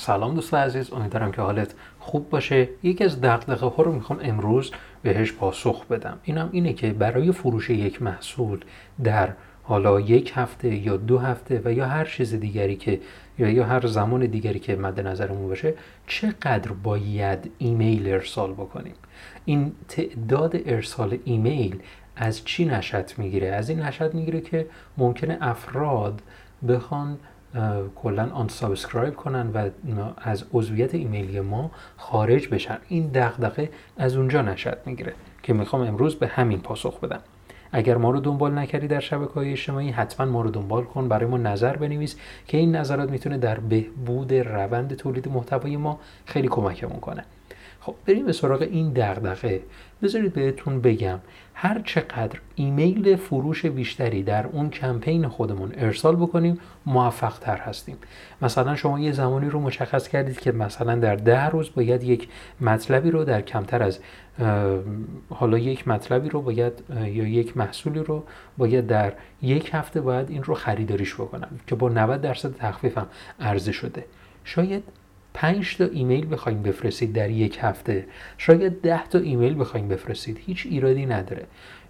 سلام دوست عزیز امیدوارم که حالت خوب باشه. یکی از دقدقه ها رو می‌خوام امروز بهش پاسخ بدم. اینم اینه که برای فروش یک محصول در حالا یک هفته یا دو هفته و یا هر چیز دیگری که یا یا هر زمان دیگری که مد نظرمون باشه چقدر باید ایمیل ارسال بکنیم؟ این تعداد ارسال ایمیل از چی نشد می‌گیره؟ از این نشد می‌گیره که ممکنه افراد بخوان کلا unsubscribe کنن و از عضویت ایمیلی ما خارج بشن. این دغدغه از اونجا نشئت می‌گیره که می‌خوام امروز به همین پاسخ بدم. اگر ما رو دنبال نکردی در شبکه های اجتماعی حتما ما رو دنبال کن برای ما نظر بنویس که این نظرات می‌تونه در بهبود روند تولید محتوای ما خیلی کمکمون کنه. خب بریم به سراغ این دغدغه. بذارید بهتون بگم هر چقدر ایمیل فروش بیشتری در اون کمپین خودمون ارسال بکنیم موفق تر هستیم. مثلا شما یه زمانی رو مشخص کردید که مثلا در ده روز باید یک مطلبی رو در کمتر از حالا یک مطلبی رو باید یا یک محصولی رو باید در یک هفته باید این رو خریداریش بکنم که با 90 درصد تخفیفم عرضه شده. شاید 5 تا ایمیل بخوایم بفرستید در یک هفته. شاید 10 تا ایمیل بخوایم بفرستید. هیچ ایرادی نداره.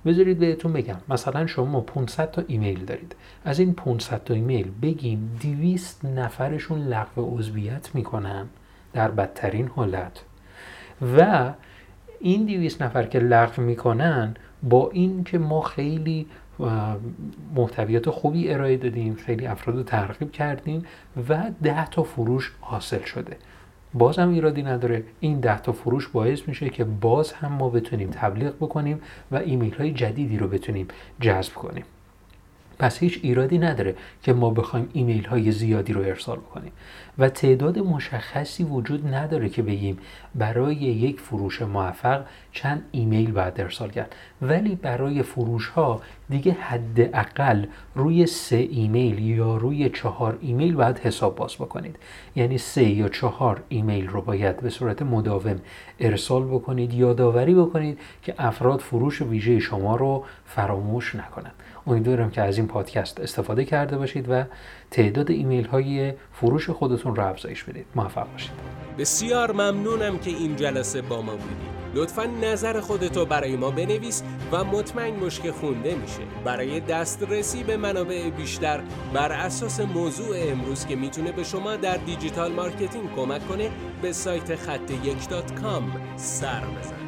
بذارید بهتون بگم. مثلا شما 500 تا ایمیل دارید. از این 500 تا ایمیل بگیم 200 نفرشون لغو عضویت می‌کنن در بدترین حالت. و این 200 نفر که لغو می‌کنن با این که ما خیلی محتویات خوبی ارائه دادیم خیلی افراد رو ترغیب کردیم و ده تا فروش حاصل شده. بازم ایرادی نداره. این ده تا فروش باعث میشه که باز هم ما بتونیم تبلیغ بکنیم و ایمیل های جدیدی رو بتونیم جذب کنیم. پس هیچ ایرادی نداره که ما بخوایم ایمیل های زیادی رو ارسال کنیم. و تعداد مشخصی وجود نداره که بگیم برای یک فروش موفق چند ایمیل باید ارسال کرد. ولی برای فروش ها دیگه حداقل روی سه ایمیل یا روی چهار ایمیل باید حساب باز بکنید. یعنی سه یا چهار ایمیل رو باید به صورت مداوم ارسال بکنید یادآوری بکنید که افراد فروش ویژه شما رو فراموش نکنند. امیدوارم که از این پادکست استفاده کرده باشید و تعداد ایمیل های فروش خودتون رو افزایش بدید. موفق باشید. بسیار ممنونم که این جلسه با ما بودید لطفا نظر خودتو برای ما بنویس و مطمئن باش که خونده میشه. برای دسترسی به منابع بیشتر بر اساس موضوع امروز که می‌تونه به شما در digital marketing کمک کنه به سایت خط یک سر بزن.